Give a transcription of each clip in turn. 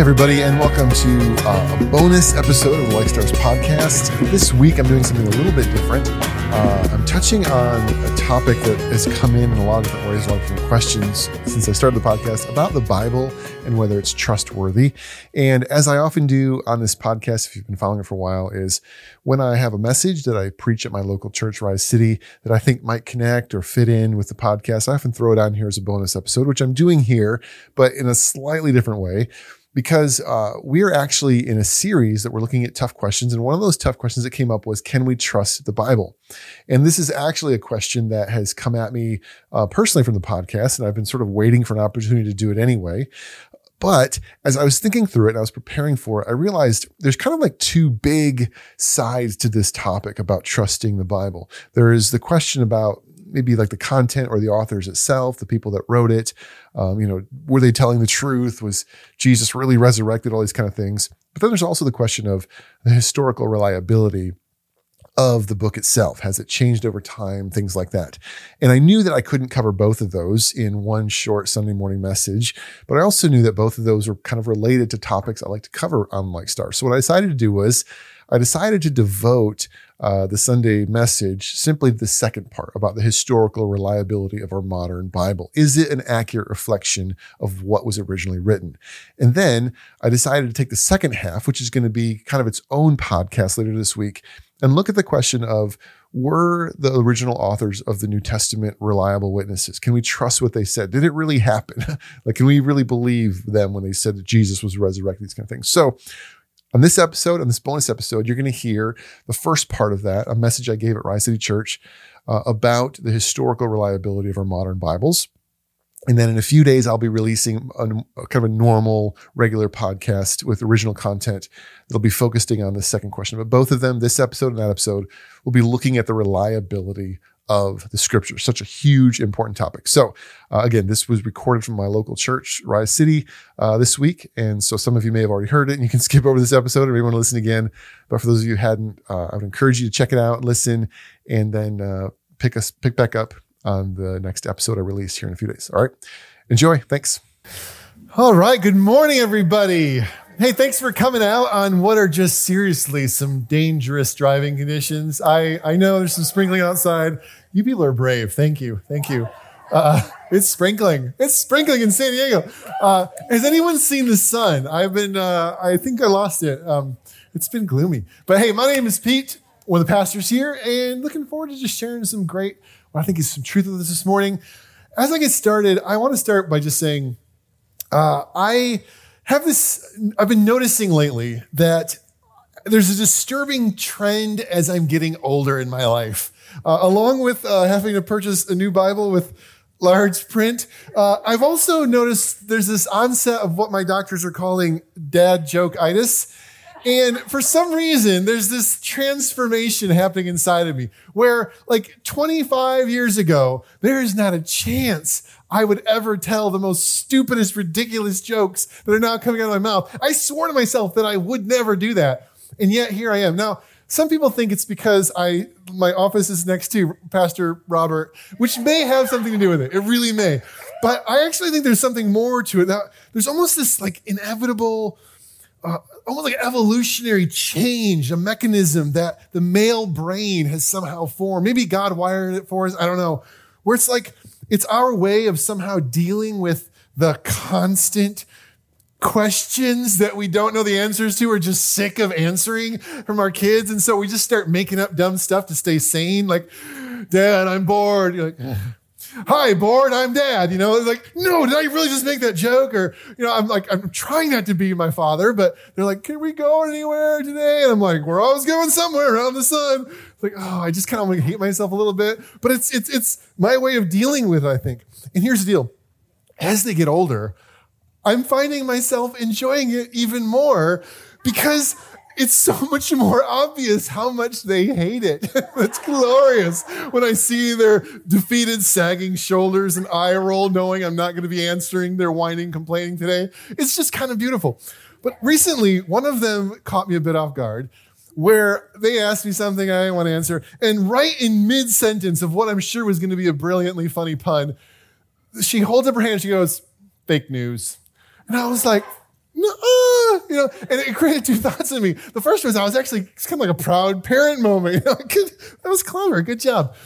Everybody, and welcome to uh, a bonus episode of the Like Stars podcast. This week, I'm doing something a little bit different. Uh, I'm touching on a topic that has come in in a lot of different ways, a lot of different questions since I started the podcast about the Bible and whether it's trustworthy. And as I often do on this podcast, if you've been following it for a while, is when I have a message that I preach at my local church, Rise City, that I think might connect or fit in with the podcast, I often throw it on here as a bonus episode, which I'm doing here, but in a slightly different way because uh, we are actually in a series that we're looking at tough questions. And one of those tough questions that came up was, can we trust the Bible? And this is actually a question that has come at me uh, personally from the podcast. And I've been sort of waiting for an opportunity to do it anyway. But as I was thinking through it and I was preparing for it, I realized there's kind of like two big sides to this topic about trusting the Bible. There is the question about maybe like the content or the authors itself, the people that wrote it. Um, you know, were they telling the truth? Was Jesus really resurrected? All these kind of things. But then there's also the question of the historical reliability of the book itself. Has it changed over time? Things like that. And I knew that I couldn't cover both of those in one short Sunday morning message, but I also knew that both of those were kind of related to topics I like to cover on Like Star. So what I decided to do was I decided to devote uh, the Sunday message simply the second part about the historical reliability of our modern Bible. Is it an accurate reflection of what was originally written? And then I decided to take the second half, which is going to be kind of its own podcast later this week, and look at the question of were the original authors of the New Testament reliable witnesses? Can we trust what they said? Did it really happen? like, can we really believe them when they said that Jesus was resurrected? These kind of things. So, on this episode, on this bonus episode, you're going to hear the first part of that, a message I gave at Rise City Church uh, about the historical reliability of our modern Bibles. And then in a few days, I'll be releasing a, a kind of a normal, regular podcast with original content that'll be focusing on the second question. But both of them, this episode and that episode, will be looking at the reliability of the scripture, such a huge, important topic. So, uh, again, this was recorded from my local church, Rise City, uh, this week. And so some of you may have already heard it and you can skip over this episode or maybe want to listen again. But for those of you who hadn't, uh, I would encourage you to check it out, listen, and then uh, pick us, pick back up on the next episode I release here in a few days. All right. Enjoy. Thanks. All right. Good morning, everybody. Hey, thanks for coming out on what are just seriously some dangerous driving conditions. I, I know there's some sprinkling outside. You people are brave. Thank you. Thank you. Uh, it's sprinkling. It's sprinkling in San Diego. Uh, has anyone seen the sun? I've been, uh, I think I lost it. Um, it's been gloomy. But hey, my name is Pete, one of the pastors here, and looking forward to just sharing some great, what I think is some truth with us this morning. As I get started, I want to start by just saying, uh, I, have this, I've been noticing lately that there's a disturbing trend as I'm getting older in my life. Uh, along with uh, having to purchase a new Bible with large print, uh, I've also noticed there's this onset of what my doctors are calling dad joke itis. And for some reason, there's this transformation happening inside of me where, like 25 years ago, there is not a chance I would ever tell the most stupidest, ridiculous jokes that are now coming out of my mouth. I swore to myself that I would never do that. And yet here I am. Now, some people think it's because I, my office is next to Pastor Robert, which may have something to do with it. It really may. But I actually think there's something more to it. Now, there's almost this like inevitable, uh, almost like evolutionary change, a mechanism that the male brain has somehow formed. Maybe God wired it for us. I don't know. Where it's like, it's our way of somehow dealing with the constant questions that we don't know the answers to or just sick of answering from our kids. And so we just start making up dumb stuff to stay sane. Like, dad, I'm bored. You're like, eh. hi, bored, I'm dad. You know, it's like, no, did I really just make that joke? Or, you know, I'm like, I'm trying not to be my father, but they're like, can we go anywhere today? And I'm like, we're always going somewhere around the sun. It's like, oh, I just kind of like hate myself a little bit, but it's, it's, it's my way of dealing with it, I think. And here's the deal. As they get older, I'm finding myself enjoying it even more because it's so much more obvious how much they hate it. it's glorious when I see their defeated, sagging shoulders and eye roll, knowing I'm not going to be answering their whining, complaining today. It's just kind of beautiful. But recently, one of them caught me a bit off guard where they asked me something I didn't want to answer. And right in mid sentence of what I'm sure was going to be a brilliantly funny pun, she holds up her hand. And she goes, fake news. And I was like, no, you know, and it created two thoughts in me. The first was I was actually kind of like a proud parent moment. You know, good, that was clever. Good job.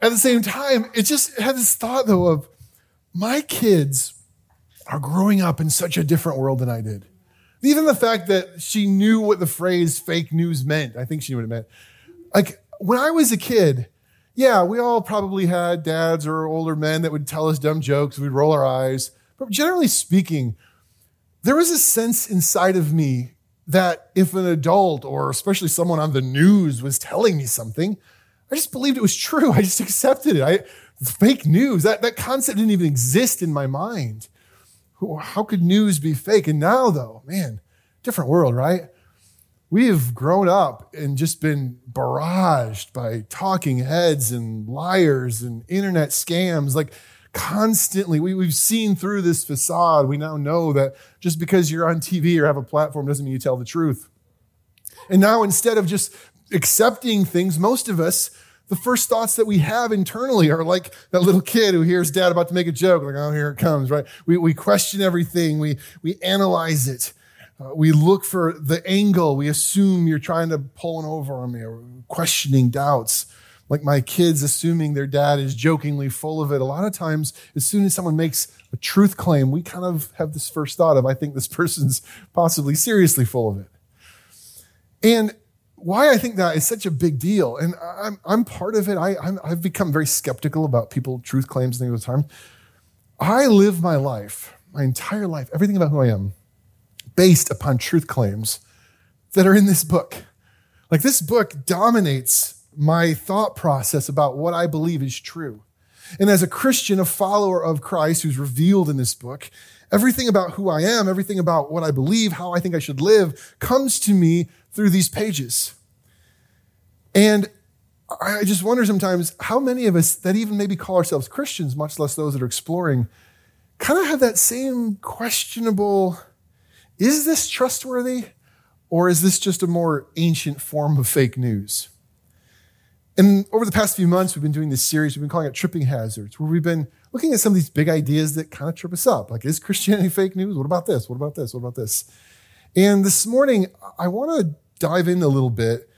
At the same time, it just had this thought though of my kids are growing up in such a different world than I did. Even the fact that she knew what the phrase fake news meant, I think she knew what it meant. Like when I was a kid, yeah, we all probably had dads or older men that would tell us dumb jokes. We'd roll our eyes. But generally speaking, there was a sense inside of me that if an adult or especially someone on the news was telling me something, I just believed it was true. I just accepted it. I, fake news, that, that concept didn't even exist in my mind. How could news be fake? And now, though, man, different world, right? We have grown up and just been barraged by talking heads and liars and internet scams. Like, constantly, we, we've seen through this facade. We now know that just because you're on TV or have a platform doesn't mean you tell the truth. And now, instead of just accepting things, most of us, the first thoughts that we have internally are like that little kid who hears dad about to make a joke, like, oh, here it comes, right? We, we question everything. We, we analyze it. Uh, we look for the angle. We assume you're trying to pull an over on me or questioning doubts. Like my kids assuming their dad is jokingly full of it. A lot of times, as soon as someone makes a truth claim, we kind of have this first thought of, I think this person's possibly seriously full of it. And why I think that is such a big deal, and I'm, I'm part of it. I, i have become very skeptical about people, truth claims, and things all the time. I live my life, my entire life, everything about who I am, based upon truth claims that are in this book. Like this book dominates my thought process about what I believe is true. And as a Christian, a follower of Christ who's revealed in this book, everything about who I am, everything about what I believe, how I think I should live, comes to me through these pages. And I just wonder sometimes how many of us that even maybe call ourselves Christians, much less those that are exploring, kind of have that same questionable is this trustworthy or is this just a more ancient form of fake news? And over the past few months, we've been doing this series, we've been calling it Tripping Hazards, where we've been looking at some of these big ideas that kind of trip us up. Like, is Christianity fake news? What about this? What about this? What about this? And this morning, I want to dive in a little bit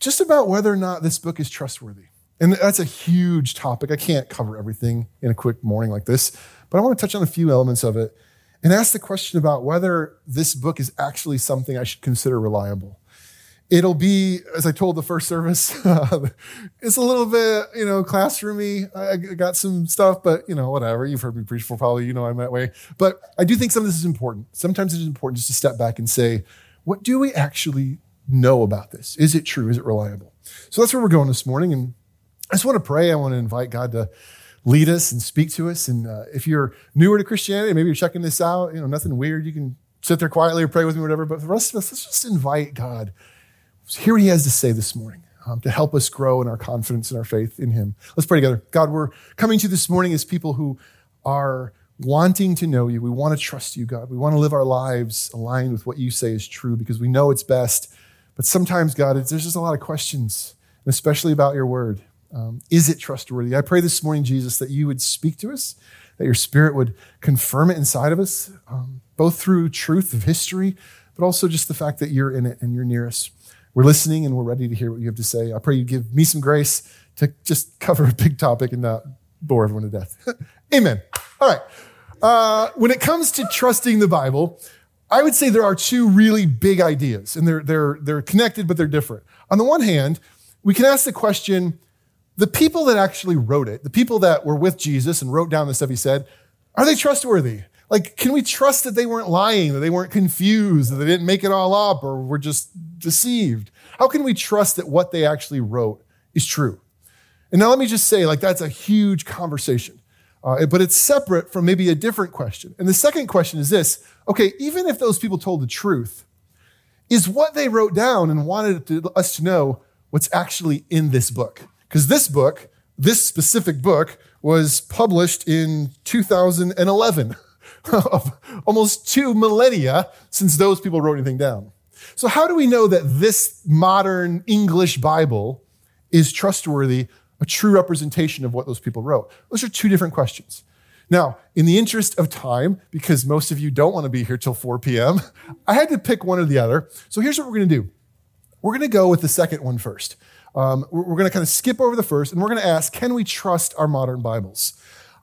just about whether or not this book is trustworthy. And that's a huge topic. I can't cover everything in a quick morning like this, but I want to touch on a few elements of it and ask the question about whether this book is actually something I should consider reliable. It'll be, as I told the first service, it's a little bit, you know, classroomy. I got some stuff, but you know, whatever. You've heard me preach before, probably. You know I'm that way. But I do think some of this is important. Sometimes it is important just to step back and say, what do we actually know about this? Is it true? Is it reliable? So that's where we're going this morning. And I just want to pray. I want to invite God to lead us and speak to us. And uh, if you're newer to Christianity, maybe you're checking this out, you know, nothing weird. You can sit there quietly or pray with me, or whatever. But for the rest of us, let's just invite God hear what he has to say this morning um, to help us grow in our confidence and our faith in him. Let's pray together. God, we're coming to you this morning as people who are wanting to know you. We want to trust you, God. We want to live our lives aligned with what you say is true because we know it's best. But sometimes, God, there's just a lot of questions, especially about your word. Um, is it trustworthy? I pray this morning, Jesus, that you would speak to us, that your spirit would confirm it inside of us, um, both through truth of history, but also just the fact that you're in it and you're near us we're listening and we're ready to hear what you have to say. I pray you give me some grace to just cover a big topic and not bore everyone to death. Amen. All right. Uh, when it comes to trusting the Bible, I would say there are two really big ideas, and they're, they're, they're connected, but they're different. On the one hand, we can ask the question the people that actually wrote it, the people that were with Jesus and wrote down the stuff he said, are they trustworthy? Like, can we trust that they weren't lying, that they weren't confused, that they didn't make it all up or were just deceived? How can we trust that what they actually wrote is true? And now let me just say, like, that's a huge conversation. Uh, but it's separate from maybe a different question. And the second question is this okay, even if those people told the truth, is what they wrote down and wanted to, us to know what's actually in this book? Because this book, this specific book, was published in 2011. of almost two millennia since those people wrote anything down. So, how do we know that this modern English Bible is trustworthy, a true representation of what those people wrote? Those are two different questions. Now, in the interest of time, because most of you don't want to be here till 4 p.m., I had to pick one or the other. So here's what we're going to do we're going to go with the second one first. Um, we're, we're going to kind of skip over the first, and we're going to ask can we trust our modern Bibles?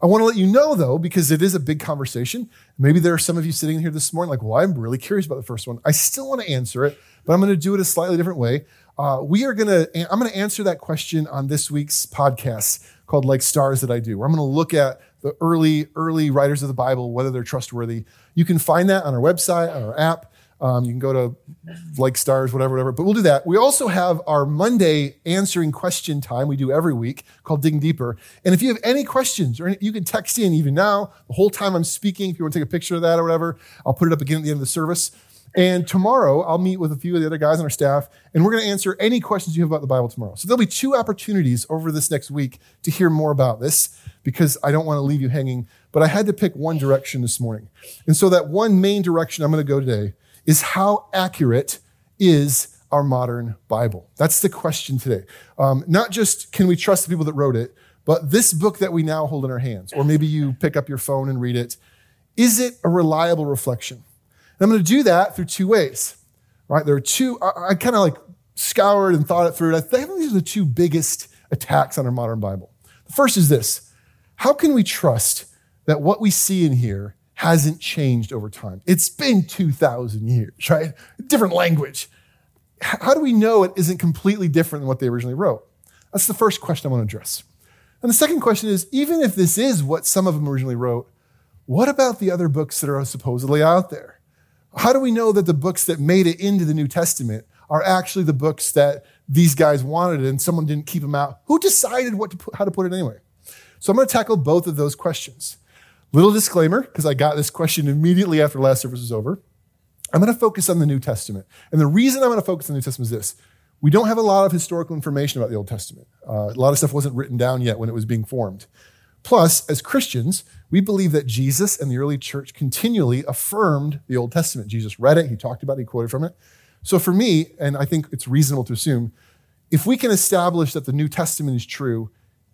I want to let you know, though, because it is a big conversation. Maybe there are some of you sitting here this morning like, well, I'm really curious about the first one. I still want to answer it, but I'm going to do it a slightly different way. Uh, we are going to, I'm going to answer that question on this week's podcast called Like Stars That I Do, where I'm going to look at the early, early writers of the Bible, whether they're trustworthy. You can find that on our website, on our app. Um, you can go to like stars, whatever, whatever. But we'll do that. We also have our Monday answering question time we do every week called Digging Deeper. And if you have any questions, or any, you can text in even now, the whole time I'm speaking. If you want to take a picture of that or whatever, I'll put it up again at the end of the service. And tomorrow, I'll meet with a few of the other guys on our staff, and we're going to answer any questions you have about the Bible tomorrow. So there'll be two opportunities over this next week to hear more about this because I don't want to leave you hanging. But I had to pick one direction this morning. And so that one main direction I'm going to go today is how accurate is our modern Bible? That's the question today. Um, not just can we trust the people that wrote it, but this book that we now hold in our hands, or maybe you pick up your phone and read it, is it a reliable reflection? And I'm going to do that through two ways, right? There are two, I, I kind of like scoured and thought it through. I think these are the two biggest attacks on our modern Bible. The first is this How can we trust that what we see in here hasn't changed over time? It's been 2,000 years, right? Different language. How do we know it isn't completely different than what they originally wrote? That's the first question I want to address. And the second question is even if this is what some of them originally wrote, what about the other books that are supposedly out there? How do we know that the books that made it into the New Testament are actually the books that these guys wanted and someone didn't keep them out? Who decided what to put, how to put it anyway? So I'm going to tackle both of those questions. Little disclaimer, because I got this question immediately after last service was over. I'm going to focus on the New Testament. And the reason I'm going to focus on the New Testament is this. We don't have a lot of historical information about the Old Testament. Uh, a lot of stuff wasn't written down yet when it was being formed. Plus, as Christians, we believe that Jesus and the early church continually affirmed the Old Testament. Jesus read it, he talked about it, he quoted from it. So for me, and I think it's reasonable to assume, if we can establish that the New Testament is true,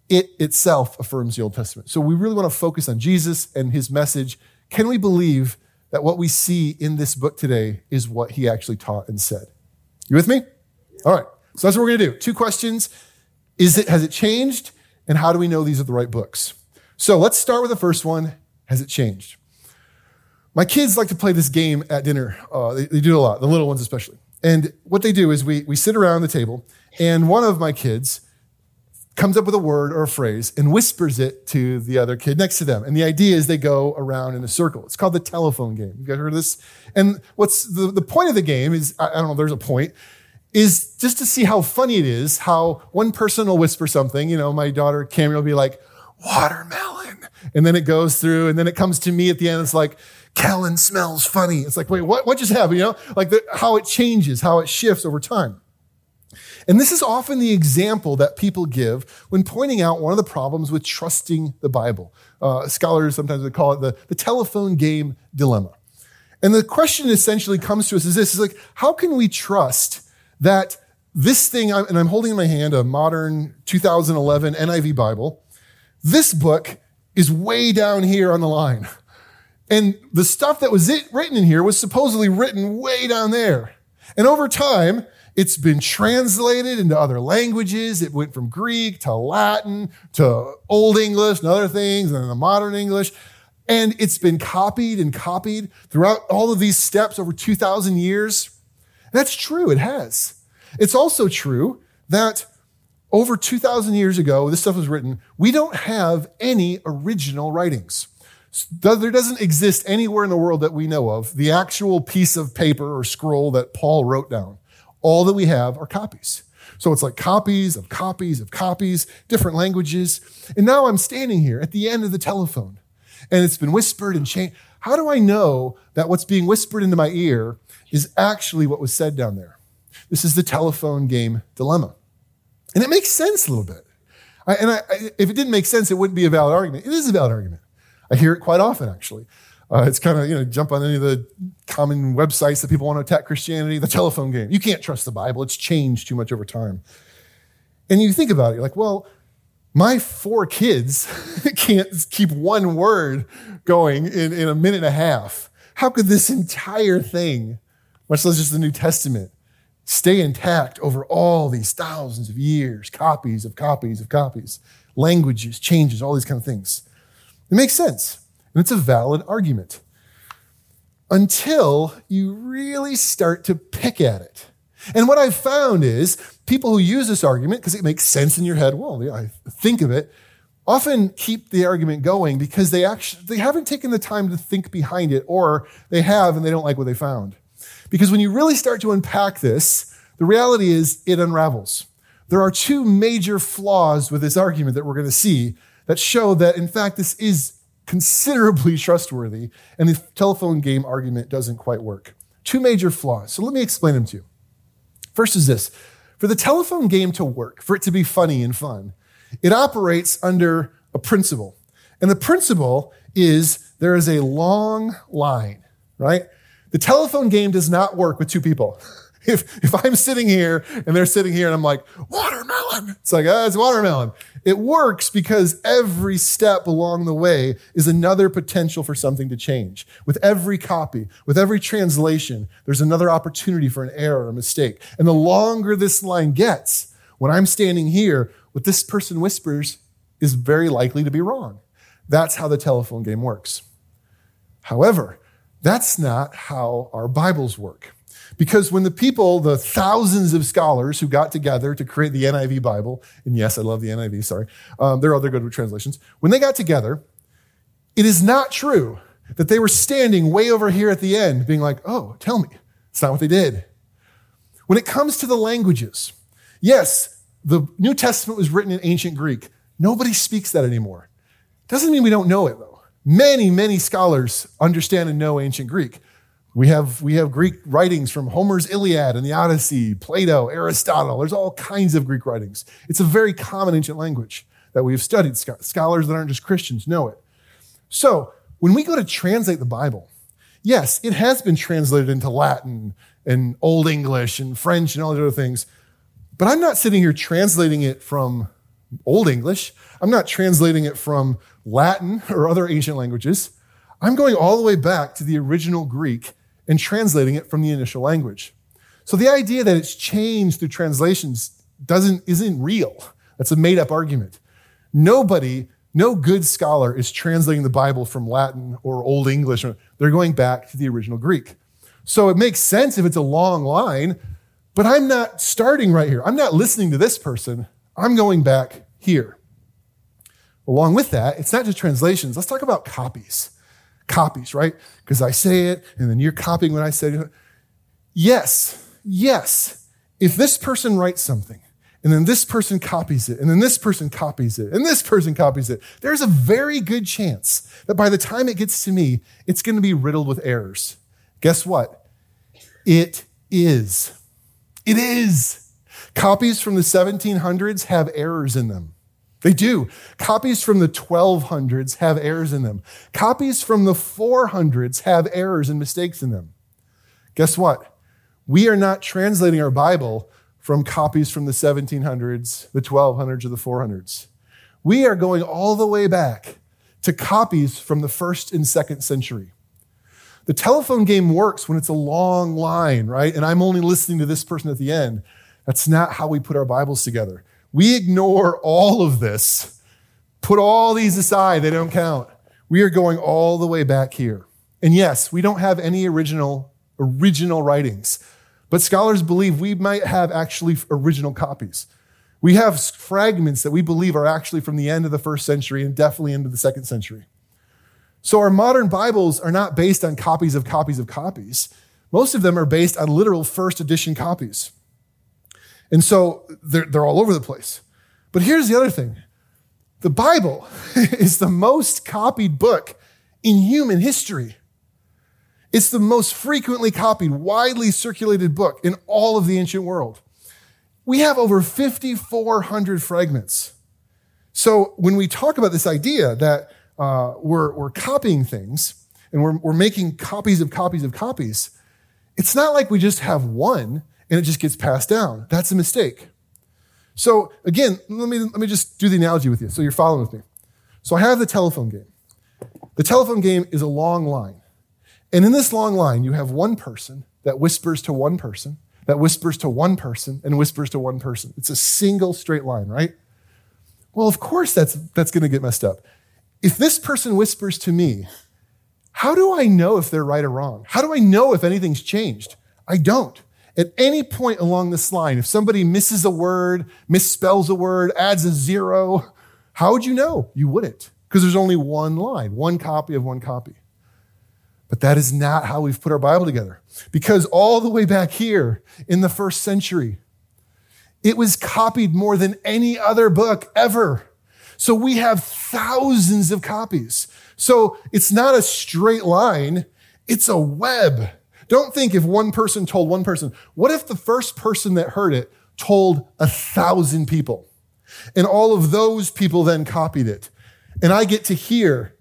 it itself affirms the Old Testament. So we really want to focus on Jesus and his message. Can we believe that what we see in this book today is what he actually taught and said? You with me? All right. So that's what we're going to do. Two questions. Is it, has it changed? And how do we know these are the right books? So let's start with the first one. Has it changed? My kids like to play this game at dinner. Uh, they, they do it a lot, the little ones especially. And what they do is we, we sit around the table, and one of my kids comes up with a word or a phrase and whispers it to the other kid next to them. And the idea is they go around in a circle. It's called the telephone game. You guys heard of this? And what's the, the point of the game is, I, don't know, there's a point, is just to see how funny it is, how one person will whisper something. You know, my daughter Cameron will be like, watermelon. And then it goes through, and then it comes to me at the end. It's like, Kellen smells funny. It's like, wait, what, what just happened? You know, like the, how it changes, how it shifts over time. And this is often the example that people give when pointing out one of the problems with trusting the Bible. Uh, scholars sometimes would call it the, the telephone game dilemma. And the question essentially comes to us is this is like, how can we trust that this thing, and I'm holding in my hand a modern 2011 NIV Bible, this book is way down here on the line. And the stuff that was it, written in here was supposedly written way down there. And over time, it's been translated into other languages. It went from Greek to Latin to Old English and other things, and then the modern English. And it's been copied and copied throughout all of these steps over 2,000 years. That's true, it has. It's also true that over 2,000 years ago, this stuff was written, we don't have any original writings. There doesn't exist anywhere in the world that we know of the actual piece of paper or scroll that Paul wrote down. All that we have are copies. So it's like copies of copies of copies, different languages. And now I'm standing here at the end of the telephone and it's been whispered and changed. How do I know that what's being whispered into my ear is actually what was said down there? This is the telephone game dilemma. And it makes sense a little bit. I, and I, I, if it didn't make sense, it wouldn't be a valid argument. It is a valid argument. I hear it quite often, actually. Uh, it's kind of, you know, jump on any of the common websites that people want to attack Christianity, the telephone game. You can't trust the Bible. It's changed too much over time. And you think about it, you're like, well, My four kids can't keep one word going in, in a minute and a half. How could this entire thing, much less just the New Testament, stay intact over all these thousands of years, copies of copies of copies, languages, changes, all these kind of things? It makes sense. And it's a valid argument until you really start to pick at it. And what I've found is people who use this argument, because it makes sense in your head, well, I think of it, often keep the argument going because they actually they haven't taken the time to think behind it, or they have and they don't like what they found. Because when you really start to unpack this, the reality is it unravels. There are two major flaws with this argument that we're going to see that show that, in fact, this is considerably trustworthy, and the telephone game argument doesn't quite work. Two major flaws. So let me explain them to you. First is this for the telephone game to work, for it to be funny and fun, it operates under a principle. And the principle is there is a long line, right? The telephone game does not work with two people. If, if I'm sitting here and they're sitting here and I'm like, watermelon, it's like, oh, it's watermelon. It works because every step along the way is another potential for something to change. With every copy, with every translation, there's another opportunity for an error or a mistake. And the longer this line gets, when I'm standing here, what this person whispers is very likely to be wrong. That's how the telephone game works. However, that's not how our Bibles work. Because when the people, the thousands of scholars who got together to create the NIV Bible, and yes, I love the NIV, sorry, um, there are other good translations. When they got together, it is not true that they were standing way over here at the end being like, oh, tell me. It's not what they did. When it comes to the languages, yes, the New Testament was written in ancient Greek. Nobody speaks that anymore. Doesn't mean we don't know it, though. Many, many scholars understand and know ancient Greek. We have, we have Greek writings from Homer's Iliad and the Odyssey, Plato, Aristotle. There's all kinds of Greek writings. It's a very common ancient language that we've studied. Scholars that aren't just Christians know it. So when we go to translate the Bible, yes, it has been translated into Latin and Old English and French and all these other things. But I'm not sitting here translating it from Old English. I'm not translating it from Latin or other ancient languages. I'm going all the way back to the original Greek and translating it from the initial language. So the idea that it's changed through translations doesn't, isn't real. That's a made up argument. Nobody, no good scholar is translating the Bible from Latin or Old English. They're going back to the original Greek. So it makes sense if it's a long line, but I'm not starting right here. I'm not listening to this person. I'm going back here. Along with that, it's not just translations. Let's talk about copies copies, right? Because I say it and then you're copying what I said. Yes, yes. If this person writes something and then this person copies it and then this person copies it and this person copies it, there's a very good chance that by the time it gets to me, it's going to be riddled with errors. Guess what? It is. It is. Copies from the 1700s have errors in them. They do. Copies from the 1200s have errors in them. Copies from the 400s have errors and mistakes in them. Guess what? We are not translating our Bible from copies from the 1700s, the 1200s, or the 400s. We are going all the way back to copies from the first and second century. The telephone game works when it's a long line, right? And I'm only listening to this person at the end. That's not how we put our Bibles together. We ignore all of this, put all these aside, they don't count. We are going all the way back here. And yes, we don't have any original original writings, but scholars believe we might have actually original copies. We have fragments that we believe are actually from the end of the first century and definitely into the second century. So our modern Bibles are not based on copies of copies of copies. Most of them are based on literal first edition copies. And so they're, they're all over the place. But here's the other thing the Bible is the most copied book in human history. It's the most frequently copied, widely circulated book in all of the ancient world. We have over 5,400 fragments. So when we talk about this idea that uh, we're, we're copying things and we're, we're making copies of copies of copies, it's not like we just have one and it just gets passed down. That's a mistake. So again, let me, let me just do the analogy with you so you're following with me. So I have the telephone game. The telephone game is a long line. And in this long line, you have one person that whispers to one person, that whispers to one person, and whispers to one person. It's a single straight line, right? Well, of course that's, that's going to get messed up. If this person whispers to me, how do I know if they're right or wrong? How do I know if anything's changed? I don't. At any point along this line, if somebody misses a word, misspells a word, adds a zero, how would you know? You wouldn't, because there's only one line, one copy of one copy. But that is not how we've put our Bible together. Because all the way back here in the first century, it was copied more than any other book ever. So we have thousands of copies. So it's not a straight line, it's a web. Don't think if one person told one person. What if the first person that heard it told a thousand people? And all of those people then copied it. And I get to hear,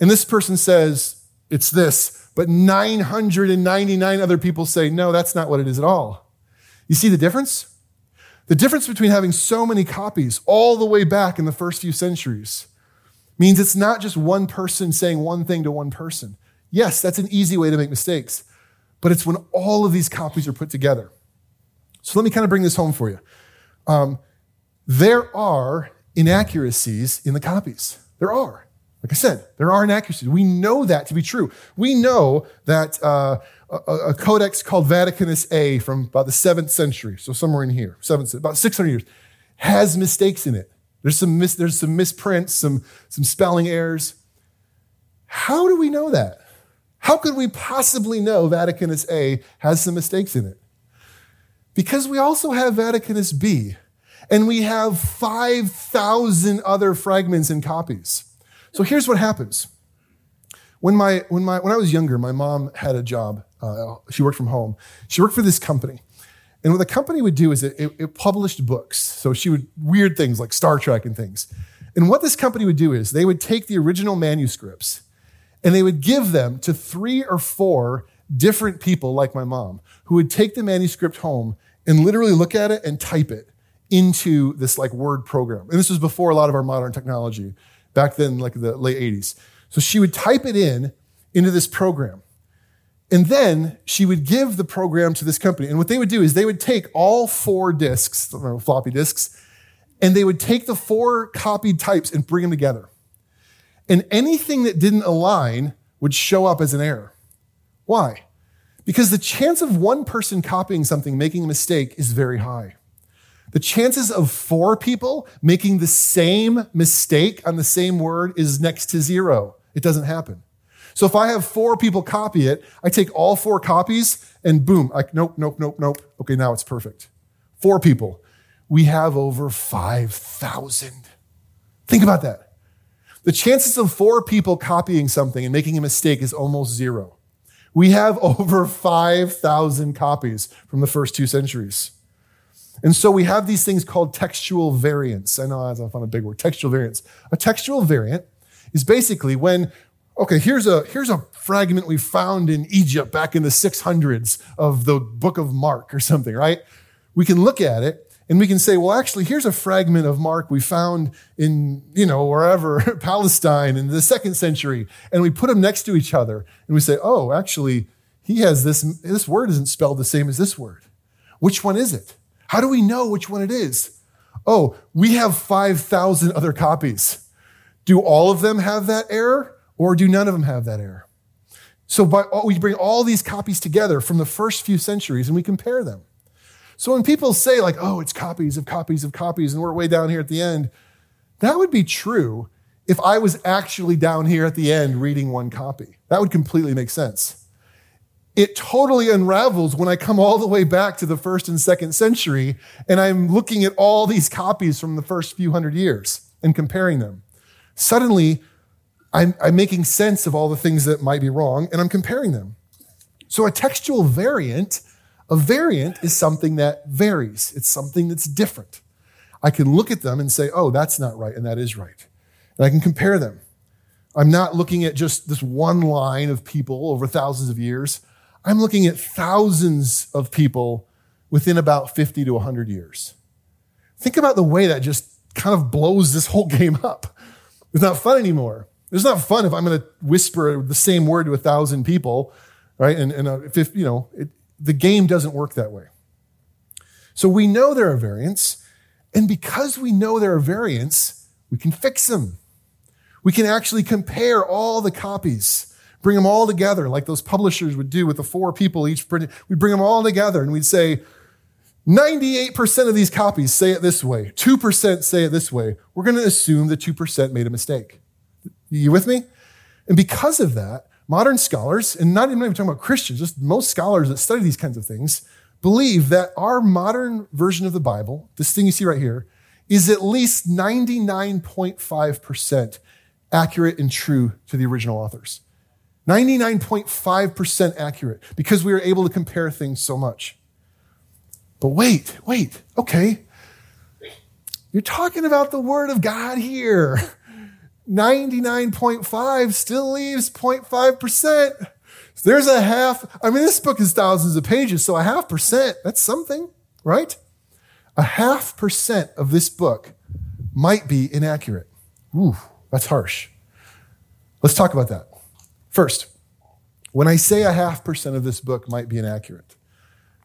and this person says, it's this, but 999 other people say, no, that's not what it is at all. You see the difference? The difference between having so many copies all the way back in the first few centuries means it's not just one person saying one thing to one person. Yes, that's an easy way to make mistakes but it's when all of these copies are put together. So let me kind of bring this home for you. Um, there are inaccuracies in the copies. There are. Like I said, there are inaccuracies. We know that to be true. We know that uh, a, a, codex called Vaticanus A from about the seventh century, so somewhere in here, seventh, about 600 years, has mistakes in it. There's some, mis, there's some misprints, some, some spelling errors. How do we know that? How could we possibly know Vaticanus A has some mistakes in it? Because we also have Vaticanus B, and we have 5,000 other fragments and copies. So here's what happens. When, my, when, my, when I was younger, my mom had a job. Uh, she worked from home. She worked for this company. And what the company would do is it, it, it published books. So she would, weird things like Star Trek and things. And what this company would do is they would take the original manuscripts and they would give them to three or four different people, like my mom, who would take the manuscript home and literally look at it and type it into this like word program. And this was before a lot of our modern technology, back then, like the late 80s. So she would type it in into this program. And then she would give the program to this company. And what they would do is they would take all four disks, floppy disks, and they would take the four copied types and bring them together and anything that didn't align would show up as an error. Why? Because the chance of one person copying something, making a mistake, is very high. The chances of four people making the same mistake on the same word is next to zero. It doesn't happen. So if I have four people copy it, I take all four copies and boom, I, nope, nope, nope, nope. Okay, now it's perfect. Four people. We have over 5,000. Think about that. The chances of four people copying something and making a mistake is almost zero. We have over 5,000 copies from the first two centuries. And so we have these things called textual variants. I know that's not a big word, textual variants. A textual variant is basically when, okay, here's a, here's a fragment we found in Egypt back in the 600s of the book of Mark or something, right? We can look at it and we can say, well, actually, here's a fragment of Mark we found in, you know, wherever, Palestine in the second century. And we put them next to each other. And we say, oh, actually, he has this, this word isn't spelled the same as this word. Which one is it? How do we know which one it is? Oh, we have 5,000 other copies. Do all of them have that error or do none of them have that error? So by, we bring all these copies together from the first few centuries and we compare them. So when people say, like, oh, it's copies of copies of copies, and we're way down here at the end, that would be true if I was actually down here at the end reading one copy. That would completely make sense. It totally unravels when I come all the way back to the first and second century and I'm looking at all these copies from the first few hundred years and comparing them. Suddenly, I'm, I'm making sense of all the things that might be wrong and I'm comparing them. So a textual variant a variant is something that varies, it's something that's different. I can look at them and say, oh, that's not right, and that is right. And I can compare them. I'm not looking at just this one line of people over thousands of years. I'm looking at thousands of people within about 50 to 100 years. Think about the way that just kind of blows this whole game up. It's not fun anymore. It's not fun if I'm going to whisper the same word to a thousand people, right? And, and uh, if, you know, it, the game doesn't work that way. So we know there are variants, and because we know there are variants, we can fix them. We can actually compare all the copies, bring them all together like those publishers would do with the four people each printed. We'd bring them all together and we'd say, 98% of these copies say it this way, 2% say it this way. We're going to assume the 2% made a mistake. You with me? And because of that, modern scholars, and not even talking about Christians, just most scholars that study these kinds of things, believe that our modern version of the Bible, this thing you see right here, is at least 99.5% accurate and true to the original authors. 99.5% accurate because we are able to compare things so much. But wait, wait, okay. You're talking about the Word of God here. 99.5 still leaves 0.5%. There's a half. I mean, this book is thousands of pages, so a half percent, that's something, right? A half percent of this book might be inaccurate. Ooh, that's harsh. Let's talk about that. First, when I say a half percent of this book might be inaccurate,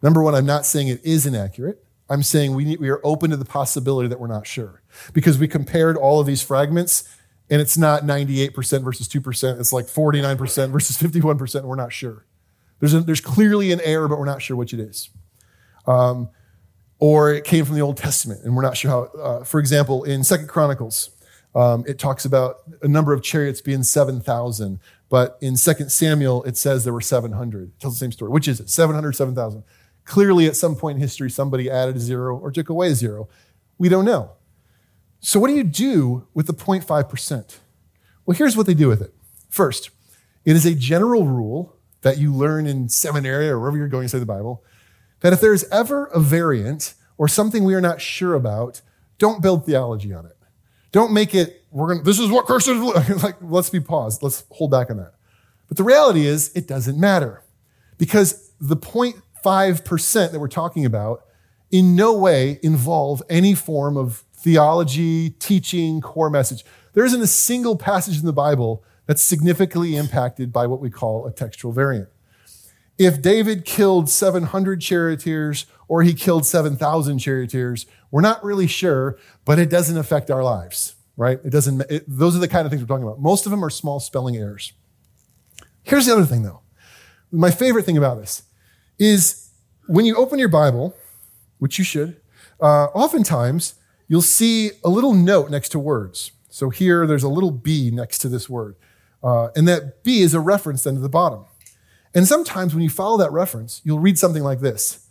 number one, I'm not saying it is inaccurate. I'm saying we, need, we are open to the possibility that we're not sure because we compared all of these fragments and it's not 98% versus 2%. It's like 49% versus 51%, and we're not sure. There's, a, there's clearly an error, but we're not sure which it is. Um, or it came from the Old Testament, and we're not sure how. Uh, for example, in Second Chronicles, um, it talks about a number of chariots being 7,000, but in Second Samuel, it says there were 700. It tells the same story. Which is it? 700, 7,000. Clearly, at some point in history, somebody added a zero or took away a zero. We don't know. So, what do you do with the 0.5%? Well, here's what they do with it. First, it is a general rule that you learn in seminary or wherever you're going to study the Bible that if there is ever a variant or something we are not sure about, don't build theology on it. Don't make it, we're going to, this is what Christians, like, let's be paused. Let's hold back on that. But the reality is, it doesn't matter because the 0.5% that we're talking about in no way involve any form of theology, teaching, core message. There isn't a single passage in the Bible that's significantly impacted by what we call a textual variant. If David killed 700 charioteers or he killed 7,000 charioteers, we're not really sure, but it doesn't affect our lives, right? It doesn't, it, those are the kind of things we're talking about. Most of them are small spelling errors. Here's the other thing though. My favorite thing about this is when you open your Bible, which you should, uh, oftentimes you'll see a little note next to words. So here, there's a little B next to this word. Uh, and that B is a reference then to the bottom. And sometimes when you follow that reference, you'll read something like this.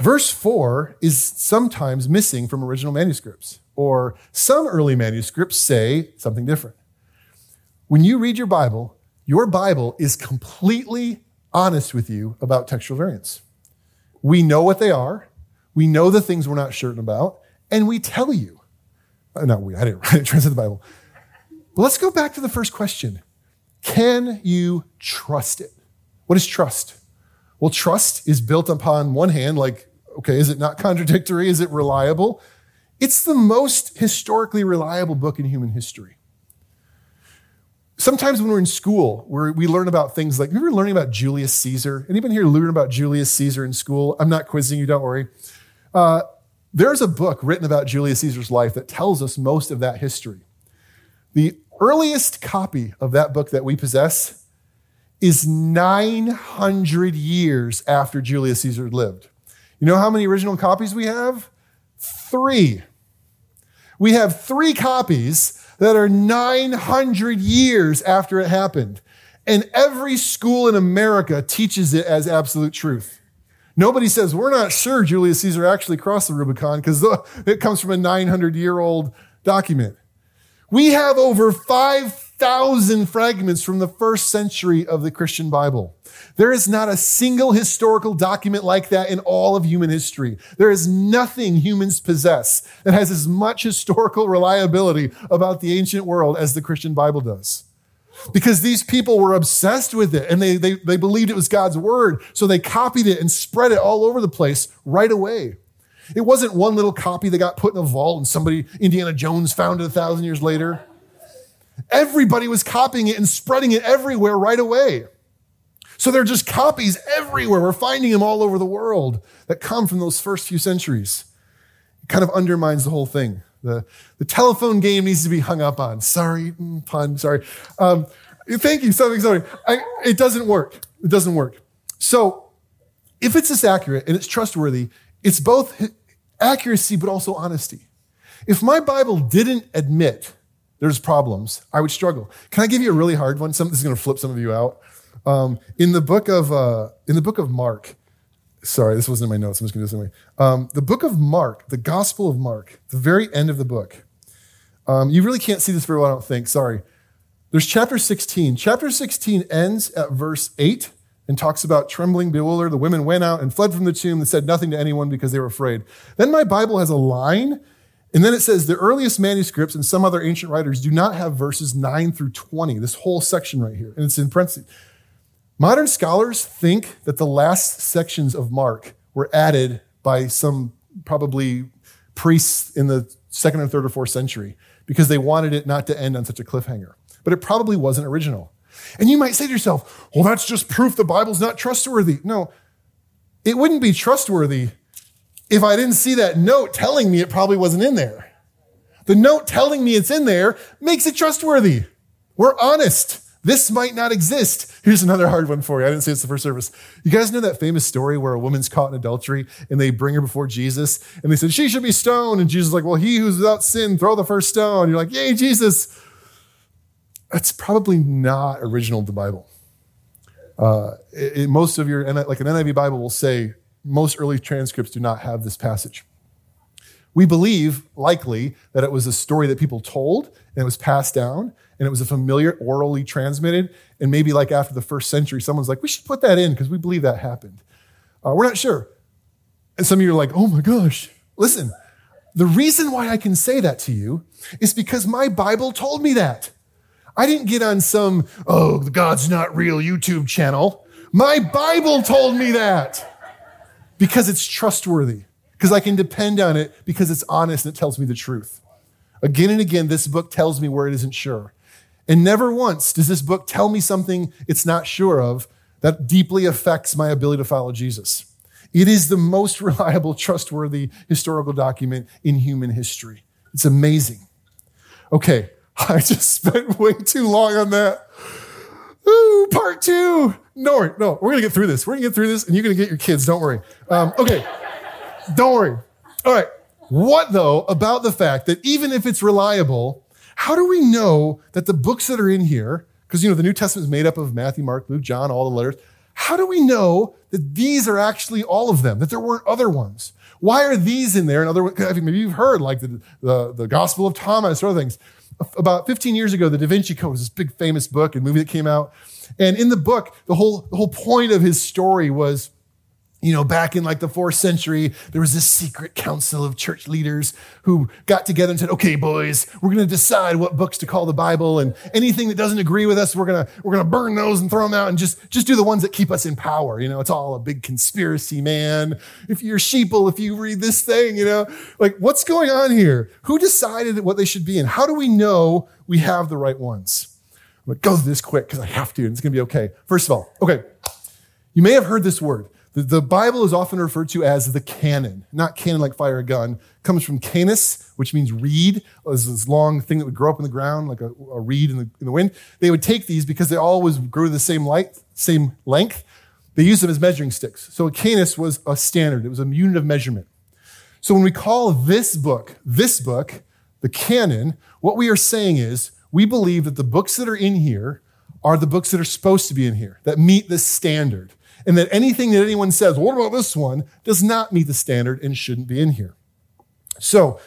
Verse 4 is sometimes missing from original manuscripts, or some early manuscripts say something different. When you read your Bible, your Bible is completely honest with you about textual variants. We know what they are, we know the things we're not certain about, and we tell you. Uh, no, we, I didn't, didn't translate the Bible. But let's go back to the first question Can you trust it? What is trust? Well, trust is built upon one hand, like, okay, is it not contradictory? Is it reliable? It's the most historically reliable book in human history. Sometimes when we're in school, where we learn about things like, we were learning about Julius Caesar. Anybody here learn about Julius Caesar in school? I'm not quizzing you, don't worry. Uh, there's a book written about Julius Caesar's life that tells us most of that history. The earliest copy of that book that we possess is 900 years after Julius Caesar lived. You know how many original copies we have? Three. We have three copies that are 900 years after it happened. And every school in America teaches it as absolute truth. Nobody says, we're not sure Julius Caesar actually crossed the Rubicon because it comes from a 900 year old document. We have over 5,000 fragments from the first century of the Christian Bible. There is not a single historical document like that in all of human history. There is nothing humans possess that has as much historical reliability about the ancient world as the Christian Bible does because these people were obsessed with it and they, they, they believed it was God's word. So they copied it and spread it all over the place right away. It wasn't one little copy that got put in a vault and somebody, Indiana Jones, found it a thousand years later. Everybody was copying it and spreading it everywhere right away. So there are just copies everywhere. We're finding them all over the world that come from those first few centuries. It kind of undermines the whole thing. The, the telephone game needs to be hung up on. Sorry, mm, pun, sorry. Um, thank you, something, sorry. I, it doesn't work. It doesn't work. So if it's this accurate and it's trustworthy, it's both accuracy but also honesty. If my Bible didn't admit there's problems, I would struggle. Can I give you a really hard one? Some, this is going to flip some of you out. Um, in the book of uh, in the book of Mark, sorry, this wasn't in my notes. I'm just going to do this anyway. Um, the book of Mark, the Gospel of Mark, the very end of the book. Um, you really can't see this very well, I don't think. Sorry. There's chapter 16. Chapter 16 ends at verse 8 and talks about trembling, bewildered. The women went out and fled from the tomb and said nothing to anyone because they were afraid. Then my Bible has a line, and then it says the earliest manuscripts and some other ancient writers do not have verses 9 through 20, this whole section right here. And it's in parentheses. Modern scholars think that the last sections of Mark were added by some probably priests in the second or third or fourth century because they wanted it not to end on such a cliffhanger. But it probably wasn't original. And you might say to yourself, well, that's just proof the Bible's not trustworthy. No, it wouldn't be trustworthy if I didn't see that note telling me it probably wasn't in there. The note telling me it's in there makes it trustworthy. We're honest. This might not exist. Here's another hard one for you. I didn't say it's the first service. You guys know that famous story where a woman's caught in adultery and they bring her before Jesus and they said, she should be stoned. And Jesus is like, well, he who's without sin, throw the first stone. You're like, yay, Jesus. That's probably not original to the Bible. Uh, it, it, most of your, like an NIV Bible will say, most early transcripts do not have this passage. We believe, likely, that it was a story that people told and it was passed down and it was a familiar, orally transmitted. And maybe like after the first century, someone's like, we should put that in because we believe that happened. Uh, we're not sure. And some of you are like, oh my gosh. Listen, the reason why I can say that to you is because my Bible told me that. I didn't get on some, oh, God's not real YouTube channel. My Bible told me that because it's trustworthy, because I can depend on it, because it's honest and it tells me the truth. Again and again, this book tells me where it isn't sure. And never once does this book tell me something it's not sure of that deeply affects my ability to follow Jesus. It is the most reliable, trustworthy historical document in human history. It's amazing. Okay, I just spent way too long on that. Ooh, part two. No, no, we're gonna get through this. We're gonna get through this, and you're gonna get your kids. Don't worry. Um, okay, don't worry. All right. What though about the fact that even if it's reliable, how do we know that the books that are in here, because you know the New Testament is made up of Matthew, Mark, Luke, John, all the letters. How do we know that these are actually all of them, that there weren't other ones? Why are these in there and other I mean, maybe you've heard like the, the, the Gospel of Thomas or other things. About 15 years ago, the Da Vinci Code was this big famous book and movie that came out. And in the book, the whole, the whole point of his story was you know, back in like the fourth century, there was this secret council of church leaders who got together and said, okay, boys, we're going to decide what books to call the Bible and anything that doesn't agree with us, we're going to, we're going to burn those and throw them out and just, just do the ones that keep us in power. You know, it's all a big conspiracy, man. If you're sheeple, if you read this thing, you know, like what's going on here? Who decided what they should be in? How do we know we have the right ones? I'm going to go this quick because I have to and it's going to be okay. First of all, okay. You may have heard this word. The, the, Bible is often referred to as the canon, not canon like fire a gun. It comes from canis, which means reed, was this long thing that would grow up in the ground like a, a reed in the, in the, wind. They would take these because they always grew the same length, same length. They used them as measuring sticks. So a canis was a standard. It was a unit of measurement. So when we call this book, this book, the canon, what we are saying is we believe that the books that are in here are the books that are supposed to be in here, that meet this standard and that anything that anyone says, what about this one, does not meet the standard and shouldn't be in here. So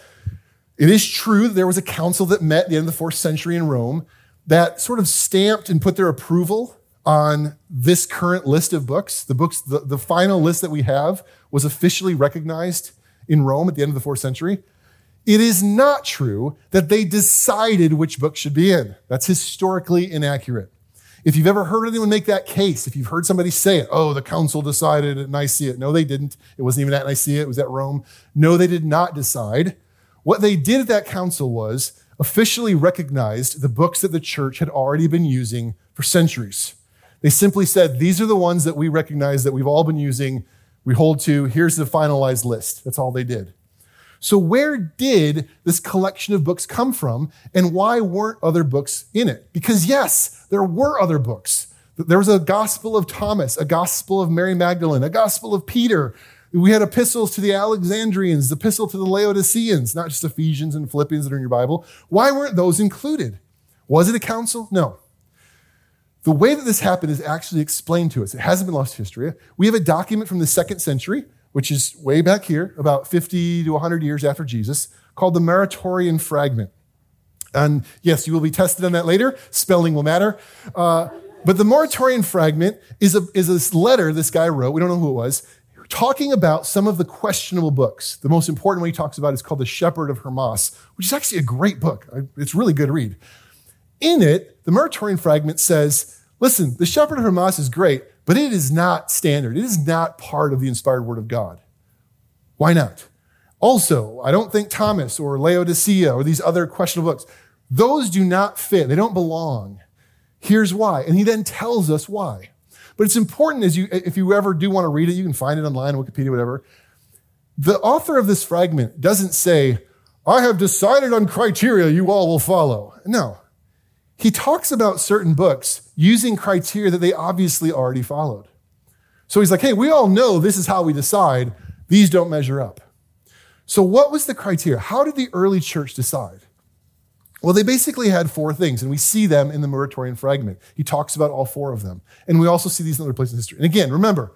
it is true that there was a council that met at the end of the fourth century in Rome that sort of stamped and put their approval on this current list of books. The books, the, the final list that we have was officially recognized in Rome at the end of the fourth century. It is not true that they decided which book should be in. That's historically inaccurate. If you've ever heard anyone make that case, if you've heard somebody say it, oh, the council decided at Nicaea. No, they didn't. It wasn't even at Nicaea, it was at Rome. No, they did not decide. What they did at that council was officially recognized the books that the church had already been using for centuries. They simply said, these are the ones that we recognize that we've all been using, we hold to, here's the finalized list. That's all they did. So, where did this collection of books come from, and why weren't other books in it? Because, yes, there were other books. There was a Gospel of Thomas, a Gospel of Mary Magdalene, a Gospel of Peter. We had epistles to the Alexandrians, the epistle to the Laodiceans, not just Ephesians and Philippians that are in your Bible. Why weren't those included? Was it a council? No. The way that this happened is actually explained to us. It hasn't been lost to history. We have a document from the second century which is way back here, about 50 to 100 years after Jesus, called the Muratorian Fragment. And yes, you will be tested on that later. Spelling will matter. Uh, but the Muratorian Fragment is a, is a letter this guy wrote, we don't know who it was, talking about some of the questionable books. The most important one he talks about is called The Shepherd of Hermas, which is actually a great book. It's really good to read. In it, the Muratorian Fragment says, listen, The Shepherd of Hermas is great, but it is not standard. It is not part of the inspired word of God. Why not? Also, I don't think Thomas or Laodicea or these other questionable books, those do not fit. They don't belong. Here's why. And he then tells us why. But it's important as you, if you ever do want to read it, you can find it online, Wikipedia, whatever. The author of this fragment doesn't say, I have decided on criteria you all will follow. No. He talks about certain books using criteria that they obviously already followed. So he's like, hey, we all know this is how we decide. These don't measure up. So, what was the criteria? How did the early church decide? Well, they basically had four things, and we see them in the Muratorian fragment. He talks about all four of them. And we also see these in other places in history. And again, remember,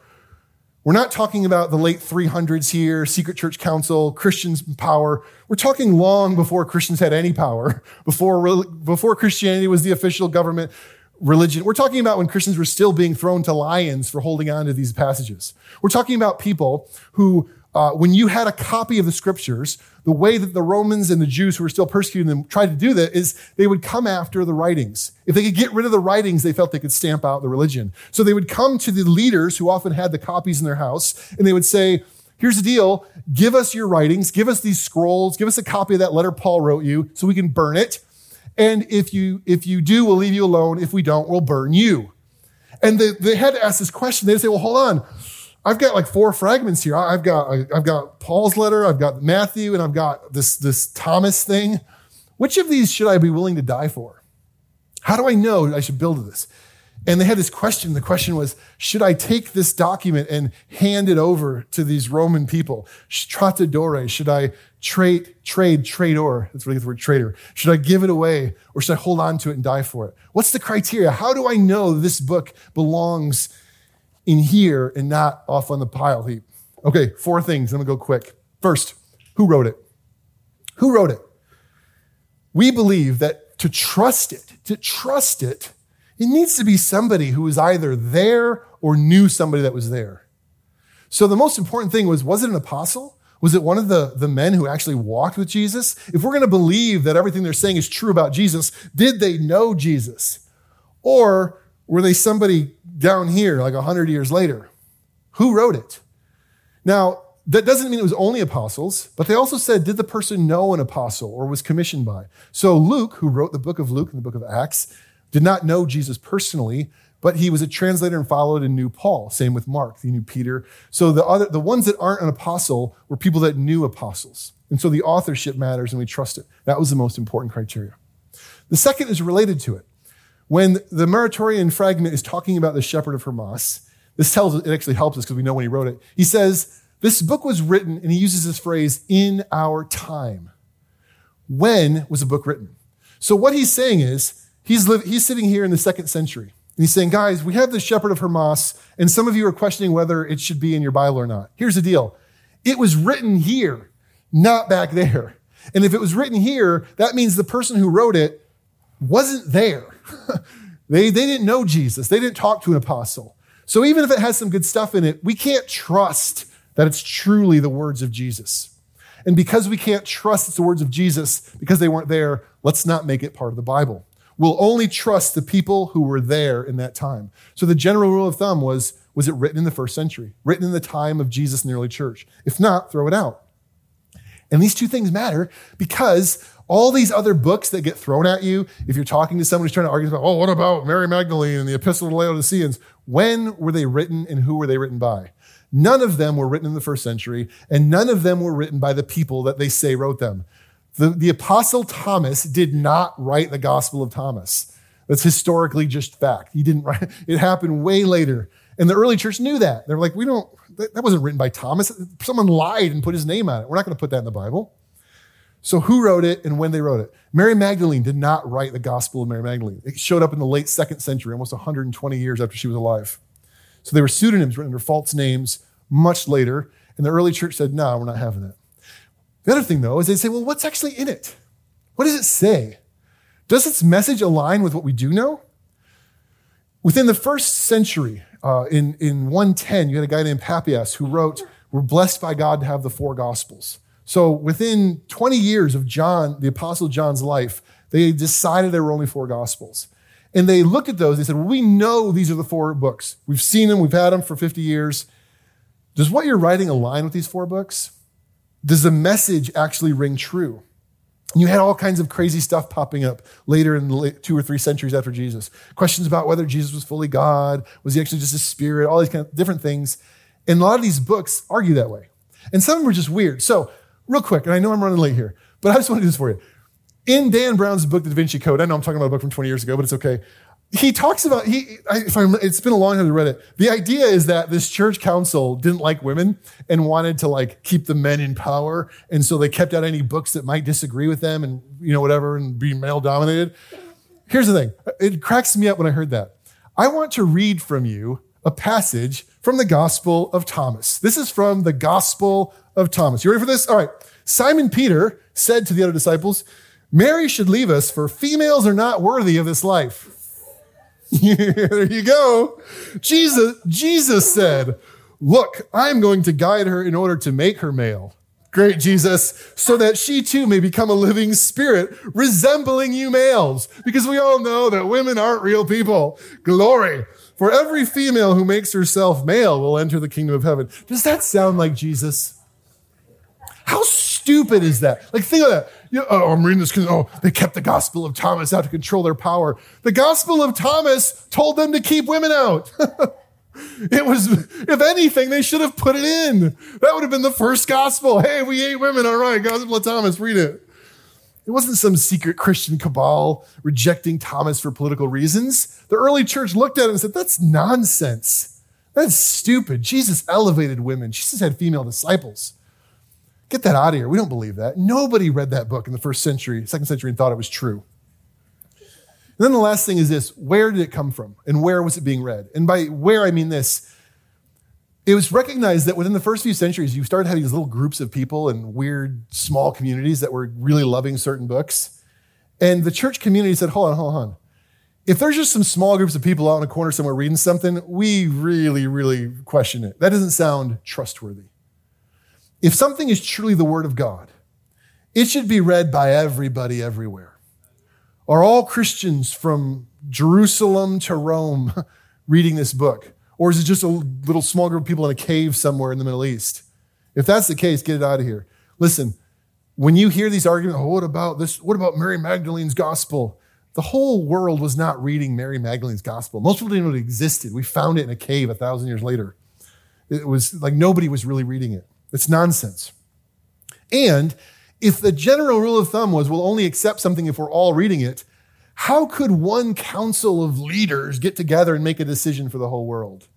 we're not talking about the late 300s here, secret church council, Christians power. We're talking long before Christians had any power, before, before Christianity was the official government religion. We're talking about when Christians were still being thrown to lions for holding on to these passages. We're talking about people who uh, when you had a copy of the scriptures, the way that the Romans and the Jews who were still persecuting them tried to do that is they would come after the writings. If they could get rid of the writings, they felt they could stamp out the religion. So they would come to the leaders who often had the copies in their house and they would say, Here's the deal. Give us your writings. Give us these scrolls. Give us a copy of that letter Paul wrote you so we can burn it. And if you, if you do, we'll leave you alone. If we don't, we'll burn you. And they, they had to ask this question. They'd say, well, hold on. I've got like four fragments here. I've got I've got Paul's letter, I've got Matthew, and I've got this this Thomas thing. Which of these should I be willing to die for? How do I know I should build this? And they had this question. The question was, should I take this document and hand it over to these Roman people? Tratadore, should I trade, trade, trader? That's I get the word trader. Should I give it away or should I hold on to it and die for it? What's the criteria? How do I know this book belongs in here and not off on the pile heap. Okay, four things. I'm gonna go quick. First, who wrote it? Who wrote it? We believe that to trust it, to trust it, it needs to be somebody who was either there or knew somebody that was there. So the most important thing was was it an apostle? Was it one of the, the men who actually walked with Jesus? If we're going to believe that everything they're saying is true about Jesus, did they know Jesus? Or were they somebody down here like 100 years later? Who wrote it? Now, that doesn't mean it was only apostles, but they also said, did the person know an apostle or was commissioned by? So Luke, who wrote the book of Luke and the book of Acts, did not know Jesus personally, but he was a translator and followed and knew Paul. Same with Mark, he knew Peter. So the other, the ones that aren't an apostle were people that knew apostles. And so the authorship matters and we trust it. That was the most important criteria. The second is related to it. When the Muratorian fragment is talking about the shepherd of Hermas, this tells it actually helps us because we know when he wrote it. He says, This book was written, and he uses this phrase, in our time. When was the book written? So what he's saying is, he's, li- he's sitting here in the second century. And he's saying, guys, we have the shepherd of Hermas, and some of you are questioning whether it should be in your Bible or not. Here's the deal. It was written here, not back there. And if it was written here, that means the person who wrote it wasn't there. they, they didn't know Jesus. They didn't talk to an apostle. So even if it has some good stuff in it, we can't trust that it's truly the words of Jesus. And because we can't trust it's the words of Jesus because they weren't there, let's not make it part of the Bible. We'll only trust the people who were there in that time. So the general rule of thumb was was it written in the first century, written in the time of Jesus in the early church? If not, throw it out. And these two things matter because all these other books that get thrown at you, if you're talking to someone who's trying to argue about, oh, what about Mary Magdalene and the Epistle to the Laodiceans? When were they written and who were they written by? None of them were written in the first century, and none of them were written by the people that they say wrote them. The, the Apostle Thomas did not write the Gospel of Thomas. That's historically just fact. He didn't write, it happened way later. And the early church knew that. They're like, we don't, that, that wasn't written by Thomas. Someone lied and put his name on it. We're not going to put that in the Bible. So who wrote it and when they wrote it? Mary Magdalene did not write the Gospel of Mary Magdalene. It showed up in the late second century, almost 120 years after she was alive. So they were pseudonyms written under false names much later. And the early church said, no, we're not having it. The other thing, though, is they say, well, what's actually in it? What does it say? Does its message align with what we do know? Within the first century, uh, in, in 110, you had a guy named Papias who wrote, We're blessed by God to have the four gospels. So within 20 years of John, the Apostle John's life, they decided there were only four gospels. And they looked at those, they said, Well, we know these are the four books. We've seen them, we've had them for 50 years. Does what you're writing align with these four books? does the message actually ring true? You had all kinds of crazy stuff popping up later in the two or three centuries after Jesus. Questions about whether Jesus was fully God, was he actually just a spirit, all these kind of different things. And a lot of these books argue that way. And some of them are just weird. So, real quick, and I know I'm running late here, but I just want to do this for you. In Dan Brown's book, The Da Vinci Code, I know I'm talking about a book from 20 years ago, but it's okay he talks about he I it's been a long time to read it. The idea is that this church council didn't like women and wanted to like keep the men in power, and so they kept out any books that might disagree with them and you know whatever and be male dominated. Here's the thing: it cracks me up when I heard that. I want to read from you a passage from the Gospel of Thomas. This is from the Gospel of Thomas. You ready for this? All right. Simon Peter said to the other disciples, Mary should leave us, for females are not worthy of this life. there you go. Jesus, Jesus said, Look, I'm going to guide her in order to make her male. Great, Jesus, so that she too may become a living spirit resembling you males, because we all know that women aren't real people. Glory. For every female who makes herself male will enter the kingdom of heaven. Does that sound like Jesus? How stupid is that? Like, think of that. You know, oh, I'm reading this because, oh, they kept the gospel of Thomas out to control their power. The gospel of Thomas told them to keep women out. it was, if anything, they should have put it in. That would have been the first gospel. Hey, we hate women. All right, gospel of Thomas, read it. It wasn't some secret Christian cabal rejecting Thomas for political reasons. The early church looked at it and said, that's nonsense. That's stupid. Jesus elevated women. Jesus had female disciples. Get that out of here. We don't believe that. Nobody read that book in the first century, second century, and thought it was true. And then the last thing is this where did it come from? And where was it being read? And by where, I mean this. It was recognized that within the first few centuries, you started having these little groups of people and weird small communities that were really loving certain books. And the church community said, hold on, hold on. If there's just some small groups of people out in a corner somewhere reading something, we really, really question it. That doesn't sound trustworthy. If something is truly the Word of God, it should be read by everybody everywhere. Are all Christians from Jerusalem to Rome reading this book? Or is it just a little small group of people in a cave somewhere in the Middle East? If that's the case, get it out of here. Listen, when you hear these arguments, oh, what about this? What about Mary Magdalene's gospel? The whole world was not reading Mary Magdalene's gospel. Most people didn't know it existed. We found it in a cave a thousand years later. It was like nobody was really reading it. It's nonsense. And if the general rule of thumb was we'll only accept something if we're all reading it, how could one council of leaders get together and make a decision for the whole world?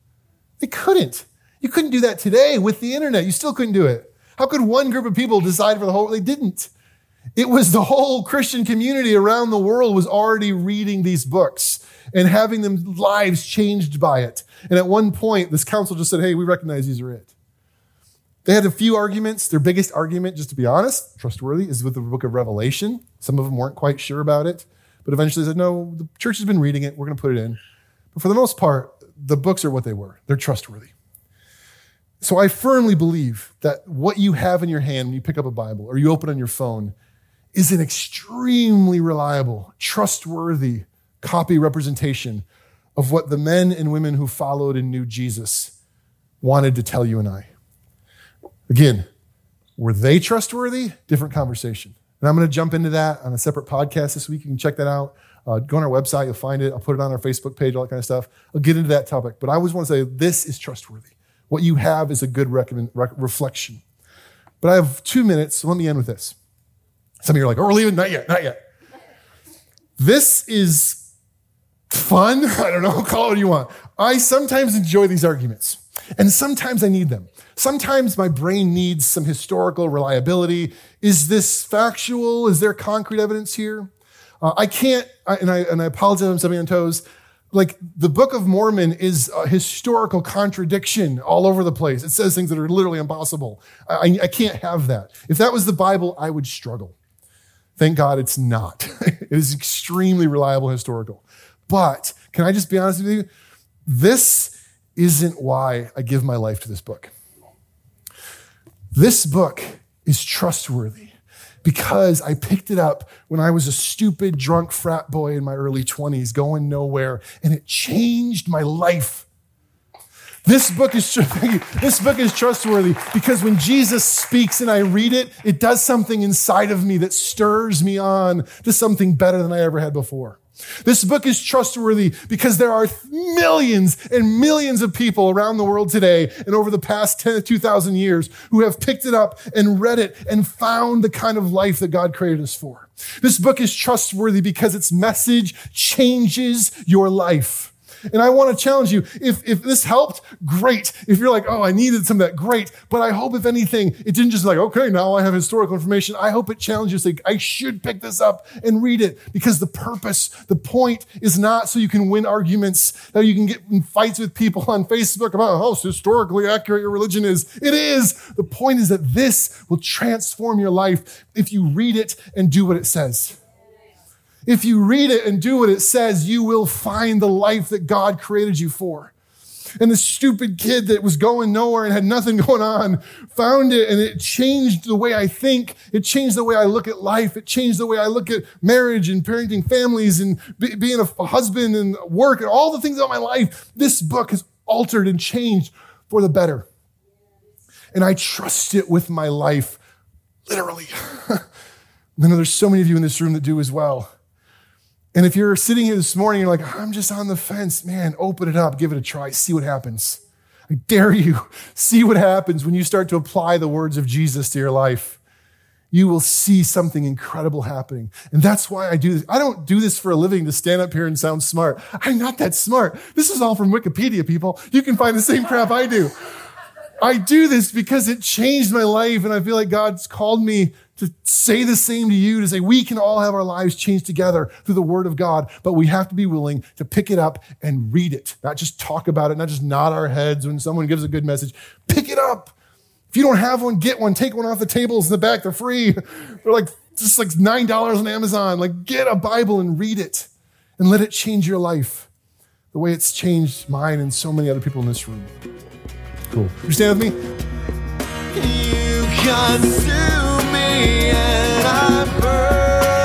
They couldn't. You couldn't do that today with the internet. You still couldn't do it. How could one group of people decide for the whole? They didn't. It was the whole Christian community around the world was already reading these books and having them lives changed by it. And at one point, this council just said, Hey, we recognize these are it. They had a few arguments. Their biggest argument, just to be honest, trustworthy, is with the book of Revelation. Some of them weren't quite sure about it, but eventually they said, no, the church has been reading it. We're going to put it in. But for the most part, the books are what they were. They're trustworthy. So I firmly believe that what you have in your hand when you pick up a Bible or you open on your phone is an extremely reliable, trustworthy copy representation of what the men and women who followed and knew Jesus wanted to tell you and I. Again, were they trustworthy? Different conversation. And I'm going to jump into that on a separate podcast this week. You can check that out. Uh, go on our website, you'll find it. I'll put it on our Facebook page, all that kind of stuff. I'll get into that topic. But I always want to say this is trustworthy. What you have is a good recommend, re- reflection. But I have two minutes, so let me end with this. Some of you are like, oh, we're leaving. Not yet, not yet. This is fun. I don't know, call it what you want. I sometimes enjoy these arguments, and sometimes I need them. Sometimes my brain needs some historical reliability. Is this factual? Is there concrete evidence here? Uh, I can't, I, and, I, and I apologize I'm stepping on toes. Like the Book of Mormon is a historical contradiction all over the place. It says things that are literally impossible. I, I can't have that. If that was the Bible, I would struggle. Thank God it's not. it is extremely reliable historical. But can I just be honest with you? This isn't why I give my life to this book. This book is trustworthy because I picked it up when I was a stupid, drunk frat boy in my early 20s, going nowhere, and it changed my life. This book is this book is trustworthy because when Jesus speaks and I read it, it does something inside of me that stirs me on to something better than I ever had before. This book is trustworthy because there are millions and millions of people around the world today and over the past 10 to 2,000 years who have picked it up and read it and found the kind of life that God created us for. This book is trustworthy because its message changes your life. And I want to challenge you. If, if this helped, great. If you're like, oh, I needed some of that, great. But I hope, if anything, it didn't just like, okay, now I have historical information. I hope it challenges. Like, I should pick this up and read it because the purpose, the point is not so you can win arguments, that you can get in fights with people on Facebook about how historically accurate your religion is. It is. The point is that this will transform your life if you read it and do what it says. If you read it and do what it says, you will find the life that God created you for. And the stupid kid that was going nowhere and had nothing going on found it and it changed the way I think. It changed the way I look at life. It changed the way I look at marriage and parenting families and be, being a husband and work and all the things about my life. This book has altered and changed for the better. And I trust it with my life, literally. I know there's so many of you in this room that do as well. And if you're sitting here this morning, you're like, I'm just on the fence, man, open it up, give it a try, see what happens. I dare you, see what happens when you start to apply the words of Jesus to your life. You will see something incredible happening. And that's why I do this. I don't do this for a living to stand up here and sound smart. I'm not that smart. This is all from Wikipedia, people. You can find the same crap I do. I do this because it changed my life and I feel like God's called me to say the same to you, to say we can all have our lives changed together through the word of God, but we have to be willing to pick it up and read it, not just talk about it, not just nod our heads when someone gives a good message. Pick it up. If you don't have one, get one. Take one off the tables in the back. They're free. They're like just like $9 on Amazon. Like get a Bible and read it and let it change your life the way it's changed mine and so many other people in this room. Cool. You stand with me? You and I burn.